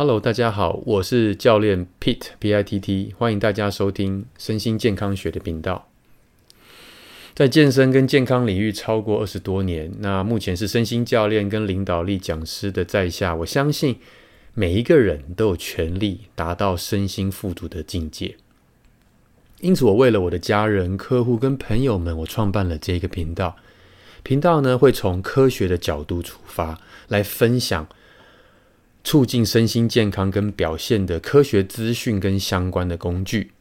Hello，大家好，我是教练 Pitt P I T T，欢迎大家收听身心健康学的频道。在健身跟健康领域超过二十多年，那目前是身心教练跟领导力讲师的在下，我相信每一个人都有权利达到身心富足的境界。因此，我为了我的家人、客户跟朋友们，我创办了这个频道。频道呢，会从科学的角度出发，来分享促进身心健康跟表现的科学资讯跟相关的工具。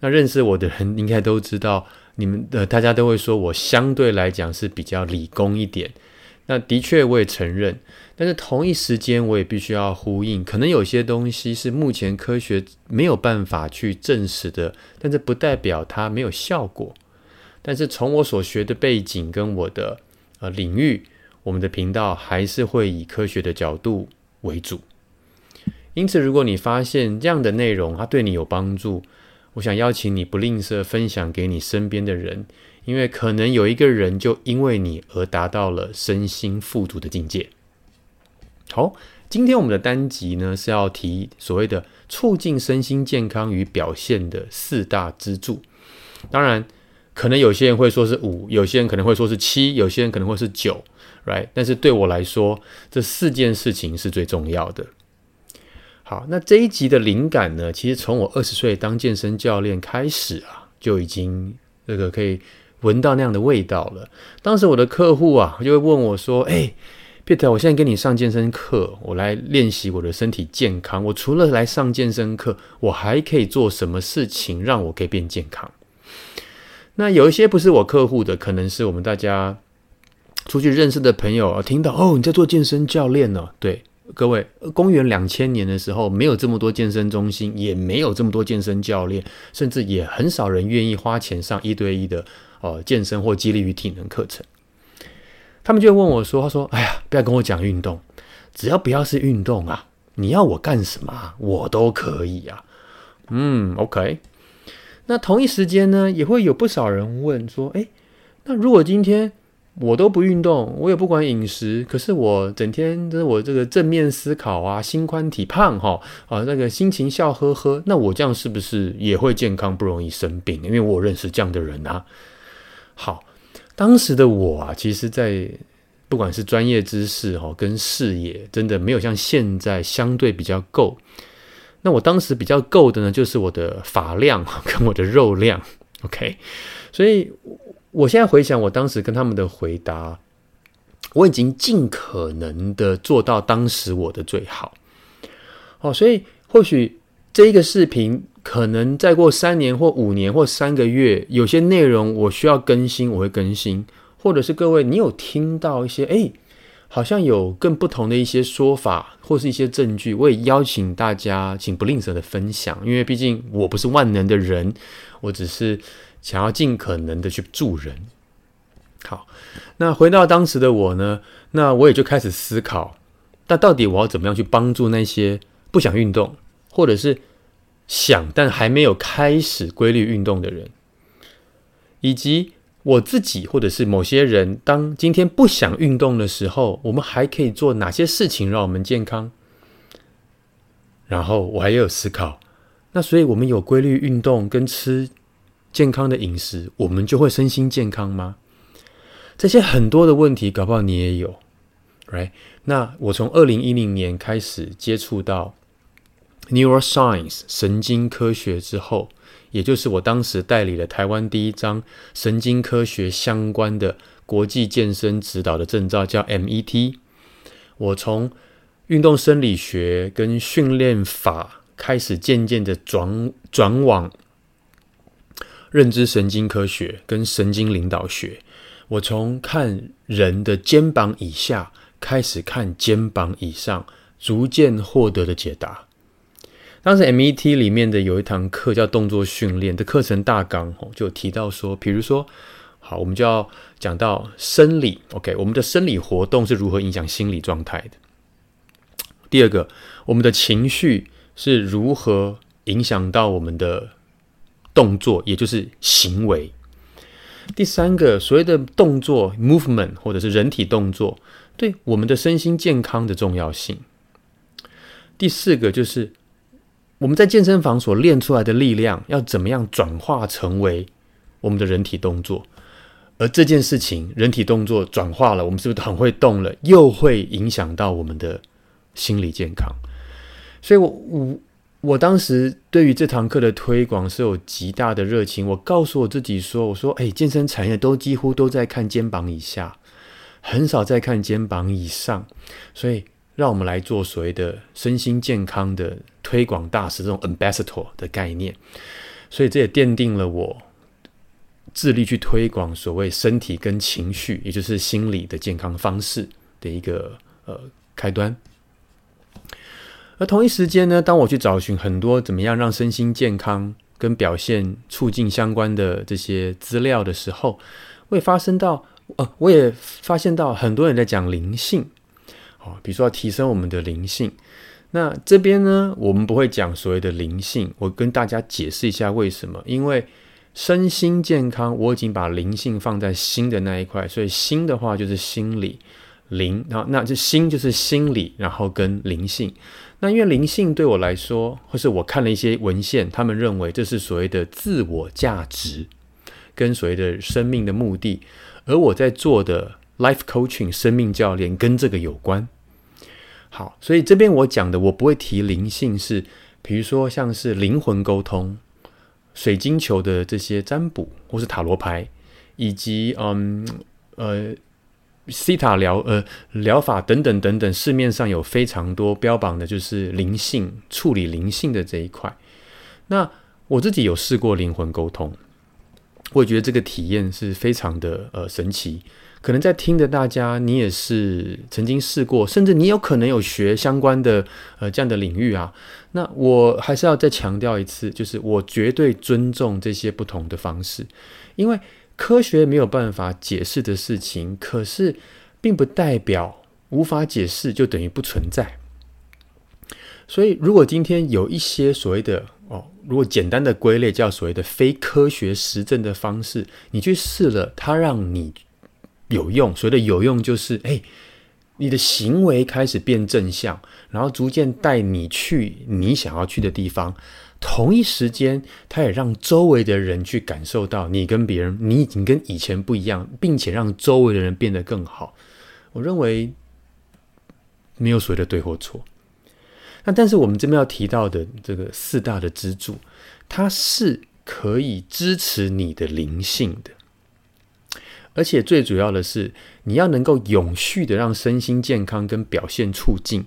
那认识我的人应该都知道，你们的大家都会说我相对来讲是比较理工一点。那的确我也承认，但是同一时间我也必须要呼应，可能有些东西是目前科学没有办法去证实的，但这不代表它没有效果。但是从我所学的背景跟我的呃领域，我们的频道还是会以科学的角度为主。因此，如果你发现这样的内容它对你有帮助，我想邀请你不吝啬分享给你身边的人，因为可能有一个人就因为你而达到了身心富足的境界。好，今天我们的单集呢是要提所谓的促进身心健康与表现的四大支柱，当然。可能有些人会说是五，有些人可能会说是七，有些人可能会是九，right？但是对我来说，这四件事情是最重要的。好，那这一集的灵感呢，其实从我二十岁当健身教练开始啊，就已经这个可以闻到那样的味道了。当时我的客户啊，就会问我说：“哎，Peter，我现在跟你上健身课，我来练习我的身体健康。我除了来上健身课，我还可以做什么事情让我可以变健康？”那有一些不是我客户的，可能是我们大家出去认识的朋友，听到哦，你在做健身教练呢？对，各位，公元两千年的时候，没有这么多健身中心，也没有这么多健身教练，甚至也很少人愿意花钱上一对一的哦健身或激励与体能课程。他们就问我说：“他说，哎呀，不要跟我讲运动，只要不要是运动啊，你要我干什么，我都可以啊。”嗯，OK。那同一时间呢，也会有不少人问说：“诶，那如果今天我都不运动，我也不管饮食，可是我整天就是我这个正面思考啊，心宽体胖哈啊，那个心情笑呵呵，那我这样是不是也会健康，不容易生病？因为我认识这样的人啊。好，当时的我啊，其实在不管是专业知识哈，跟视野，真的没有像现在相对比较够。”那我当时比较够的呢，就是我的发量跟我的肉量，OK。所以我现在回想我当时跟他们的回答，我已经尽可能的做到当时我的最好。哦，所以或许这一个视频可能再过三年或五年或三个月，有些内容我需要更新，我会更新，或者是各位你有听到一些哎。诶好像有更不同的一些说法，或是一些证据，我也邀请大家，请不吝啬的分享，因为毕竟我不是万能的人，我只是想要尽可能的去助人。好，那回到当时的我呢，那我也就开始思考，那到底我要怎么样去帮助那些不想运动，或者是想但还没有开始规律运动的人，以及。我自己或者是某些人，当今天不想运动的时候，我们还可以做哪些事情让我们健康？然后我还有思考，那所以我们有规律运动跟吃健康的饮食，我们就会身心健康吗？这些很多的问题，搞不好你也有，right？那我从二零一零年开始接触到 neuroscience 神经科学之后。也就是我当时代理了台湾第一张神经科学相关的国际健身指导的证照，叫 MET。我从运动生理学跟训练法开始，渐渐的转转往认知神经科学跟神经领导学。我从看人的肩膀以下开始看肩膀以上，逐渐获得的解答。当时 MET 里面的有一堂课叫动作训练的课程大纲，就提到说，比如说，好，我们就要讲到生理，OK，我们的生理活动是如何影响心理状态的。第二个，我们的情绪是如何影响到我们的动作，也就是行为。第三个，所谓的动作 movement 或者是人体动作，对我们的身心健康的重要性。第四个就是我们在健身房所练出来的力量，要怎么样转化成为我们的人体动作？而这件事情，人体动作转化了，我们是不是很会动了？又会影响到我们的心理健康。所以我，我我当时对于这堂课的推广是有极大的热情。我告诉我自己说：“我说，哎，健身产业都几乎都在看肩膀以下，很少在看肩膀以上。所以，让我们来做所谓的身心健康的推广大使，这种 ambassador 的概念。所以，这也奠定了我致力去推广所谓身体跟情绪，也就是心理的健康方式的一个呃开端。”而同一时间呢，当我去找寻很多怎么样让身心健康跟表现促进相关的这些资料的时候，我也发生到，呃，我也发现到很多人在讲灵性，哦，比如说要提升我们的灵性。那这边呢，我们不会讲所谓的灵性，我跟大家解释一下为什么？因为身心健康，我已经把灵性放在心的那一块，所以心的话就是心理。灵，然后那这心就是心理，然后跟灵性。那因为灵性对我来说，或是我看了一些文献，他们认为这是所谓的自我价值，跟所谓的生命的目的。而我在做的 life coaching 生命教练跟这个有关。好，所以这边我讲的，我不会提灵性是，比如说像是灵魂沟通、水晶球的这些占卜，或是塔罗牌，以及嗯呃。西塔疗呃疗法等等等等，市面上有非常多标榜的，就是灵性处理灵性的这一块。那我自己有试过灵魂沟通，我觉得这个体验是非常的呃神奇。可能在听的大家，你也是曾经试过，甚至你有可能有学相关的呃这样的领域啊。那我还是要再强调一次，就是我绝对尊重这些不同的方式，因为。科学没有办法解释的事情，可是并不代表无法解释就等于不存在。所以，如果今天有一些所谓的哦，如果简单的归类叫所谓的非科学实证的方式，你去试了，它让你有用。所谓的有用，就是哎，你的行为开始变正向，然后逐渐带你去你想要去的地方。同一时间，它也让周围的人去感受到你跟别人，你已经跟以前不一样，并且让周围的人变得更好。我认为没有所谓的对或错。那但是我们这边要提到的这个四大的支柱，它是可以支持你的灵性的，而且最主要的是，你要能够永续的让身心健康跟表现促进。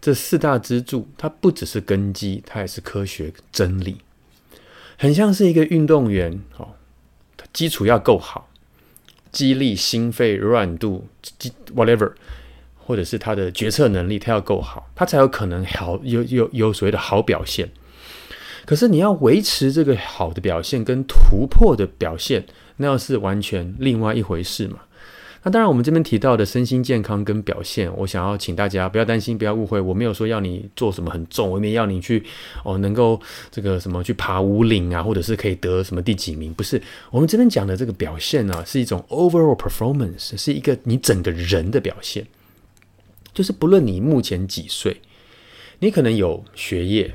这四大支柱，它不只是根基，它也是科学真理。很像是一个运动员哦，基础要够好，肌力、心肺、柔软度，whatever，或者是他的决策能力，他要够好，他才有可能好有有有所谓的好表现。可是你要维持这个好的表现跟突破的表现，那要是完全另外一回事嘛。那当然，我们这边提到的身心健康跟表现，我想要请大家不要担心，不要误会，我没有说要你做什么很重，我没要你去哦，能够这个什么去爬五岭啊，或者是可以得什么第几名，不是。我们这边讲的这个表现呢、是一种 overall performance，是一个你整个人的表现，就是不论你目前几岁，你可能有学业。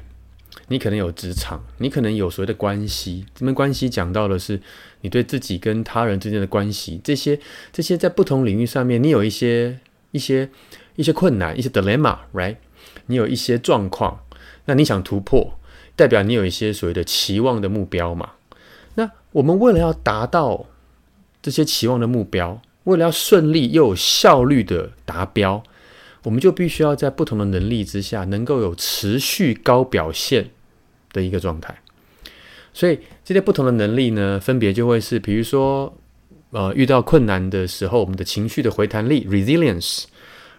你可能有职场，你可能有所谓的关系，这边关系讲到的是你对自己跟他人之间的关系，这些这些在不同领域上面，你有一些一些一些困难，一些 dilemma，right？你有一些状况，那你想突破，代表你有一些所谓的期望的目标嘛？那我们为了要达到这些期望的目标，为了要顺利又有效率的达标，我们就必须要在不同的能力之下，能够有持续高表现。的一个状态，所以这些不同的能力呢，分别就会是，比如说，呃，遇到困难的时候，我们的情绪的回弹力 （resilience），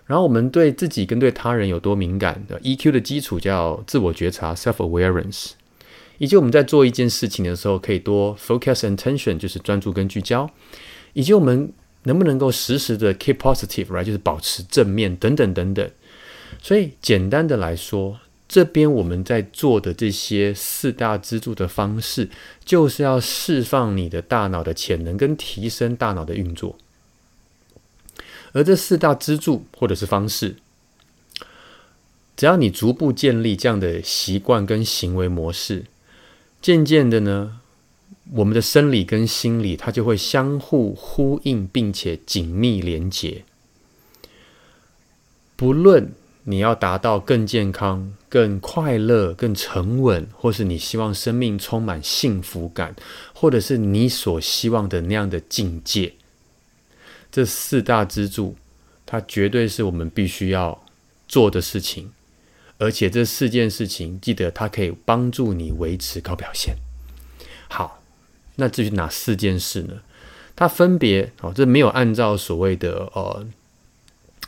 然后我们对自己跟对他人有多敏感的 EQ 的基础叫自我觉察 （self-awareness），以及我们在做一件事情的时候，可以多 focus attention，就是专注跟聚焦，以及我们能不能够时时的 keep positive，right，就是保持正面等等等等。所以简单的来说。这边我们在做的这些四大支柱的方式，就是要释放你的大脑的潜能，跟提升大脑的运作。而这四大支柱或者是方式，只要你逐步建立这样的习惯跟行为模式，渐渐的呢，我们的生理跟心理它就会相互呼应，并且紧密连结。不论你要达到更健康、更快乐、更沉稳，或是你希望生命充满幸福感，或者是你所希望的那样的境界，这四大支柱，它绝对是我们必须要做的事情。而且这四件事情，记得它可以帮助你维持高表现。好，那至于哪四件事呢？它分别哦，这没有按照所谓的呃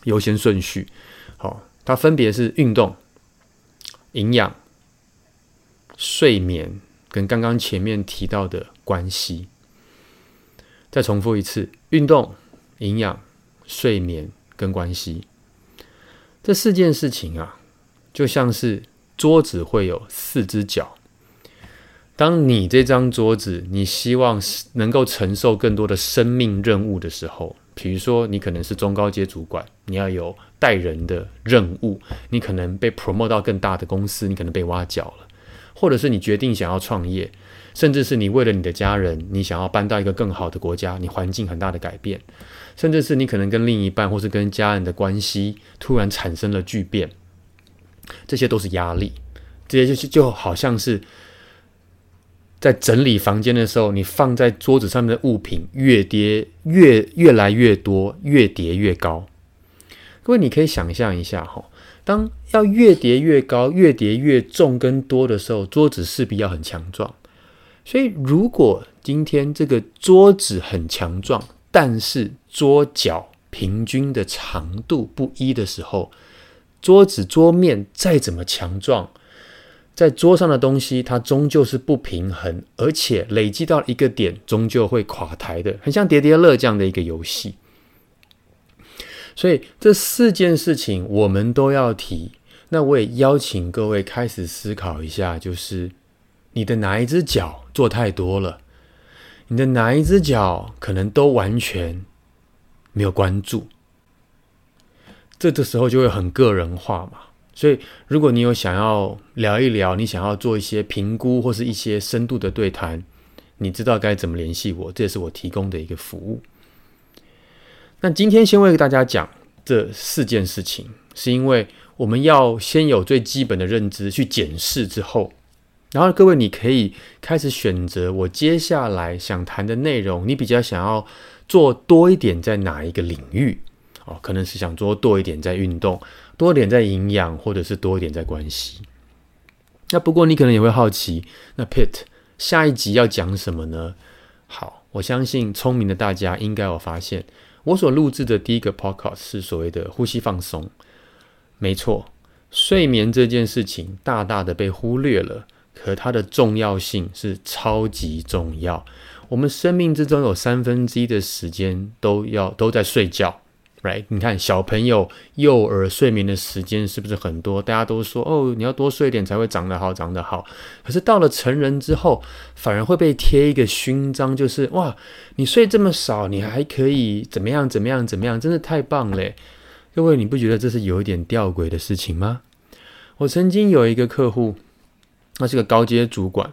优先顺序。好，它分别是运动、营养、睡眠跟刚刚前面提到的关系。再重复一次：运动、营养、睡眠跟关系。这四件事情啊。就像是桌子会有四只脚，当你这张桌子，你希望能够承受更多的生命任务的时候，比如说你可能是中高阶主管，你要有带人的任务，你可能被 promote 到更大的公司，你可能被挖角了，或者是你决定想要创业，甚至是你为了你的家人，你想要搬到一个更好的国家，你环境很大的改变，甚至是你可能跟另一半或是跟家人的关系突然产生了巨变。这些都是压力，这些就是就好像是在整理房间的时候，你放在桌子上面的物品越叠越越来越多，越叠越高。各位，你可以想象一下哈，当要越叠越高、越叠越重跟多的时候，桌子势必要很强壮。所以，如果今天这个桌子很强壮，但是桌脚平均的长度不一的时候，桌子桌面再怎么强壮，在桌上的东西它终究是不平衡，而且累积到一个点，终究会垮台的，很像叠叠乐这样的一个游戏。所以这四件事情我们都要提。那我也邀请各位开始思考一下，就是你的哪一只脚做太多了，你的哪一只脚可能都完全没有关注。这个时候就会很个人化嘛，所以如果你有想要聊一聊，你想要做一些评估或是一些深度的对谈，你知道该怎么联系我，这也是我提供的一个服务。那今天先为大家讲这四件事情，是因为我们要先有最基本的认知去检视之后，然后各位你可以开始选择我接下来想谈的内容，你比较想要做多一点在哪一个领域。哦，可能是想做多一点在运动，多点在营养，或者是多一点在关系。那不过你可能也会好奇，那 Pit 下一集要讲什么呢？好，我相信聪明的大家应该有发现，我所录制的第一个 Podcast 是所谓的呼吸放松。没错，睡眠这件事情大大的被忽略了，可它的重要性是超级重要。我们生命之中有三分之一的时间都要都在睡觉。来你看小朋友幼儿睡眠的时间是不是很多？大家都说哦，你要多睡一点才会长得好，长得好。可是到了成人之后，反而会被贴一个勋章，就是哇，你睡这么少，你还可以怎么样？怎么样？怎么样？真的太棒了！各位，你不觉得这是有一点吊诡的事情吗？我曾经有一个客户，他是个高阶主管。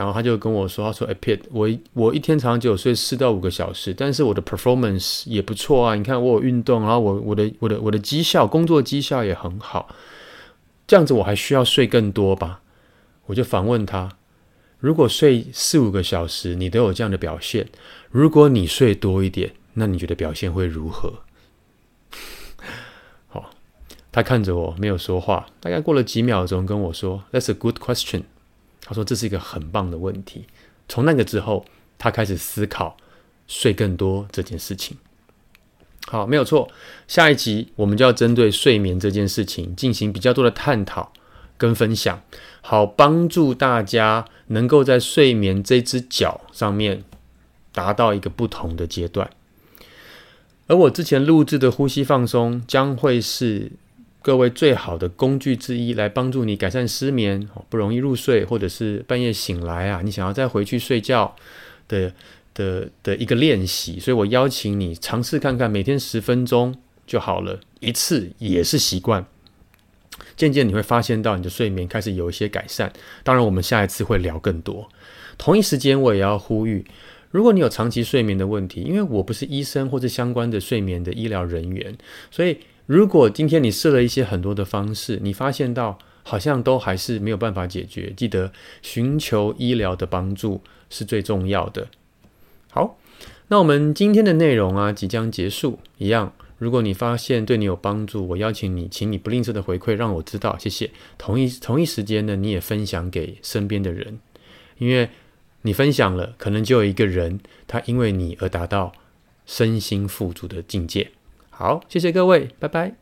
然后他就跟我说：“他说，哎，Pitt，我我一天常常只有睡四到五个小时，但是我的 performance 也不错啊。你看我有运动，然后我我的我的我的绩效，工作绩效也很好。这样子我还需要睡更多吧？”我就反问他：“如果睡四五个小时，你都有这样的表现，如果你睡多一点，那你觉得表现会如何？” 好，他看着我没有说话，大概过了几秒钟跟我说：“That's a good question。”他说：“这是一个很棒的问题。”从那个之后，他开始思考睡更多这件事情。好，没有错。下一集我们就要针对睡眠这件事情进行比较多的探讨跟分享，好帮助大家能够在睡眠这只脚上面达到一个不同的阶段。而我之前录制的呼吸放松将会是。各位最好的工具之一，来帮助你改善失眠，不容易入睡，或者是半夜醒来啊，你想要再回去睡觉的的的一个练习。所以我邀请你尝试看看，每天十分钟就好了，一次也是习惯。渐渐你会发现到你的睡眠开始有一些改善。当然，我们下一次会聊更多。同一时间，我也要呼吁，如果你有长期睡眠的问题，因为我不是医生或者相关的睡眠的医疗人员，所以如果今天你试了一些很多的方式，你发现到好像都还是没有办法解决，记得寻求医疗的帮助是最重要的。好，那我们今天的内容啊，即将结束，一样。如果你发现对你有帮助，我邀请你，请你不吝啬的回馈，让我知道，谢谢。同一同一时间呢，你也分享给身边的人，因为你分享了，可能就有一个人，他因为你而达到身心富足的境界。好，谢谢各位，拜拜。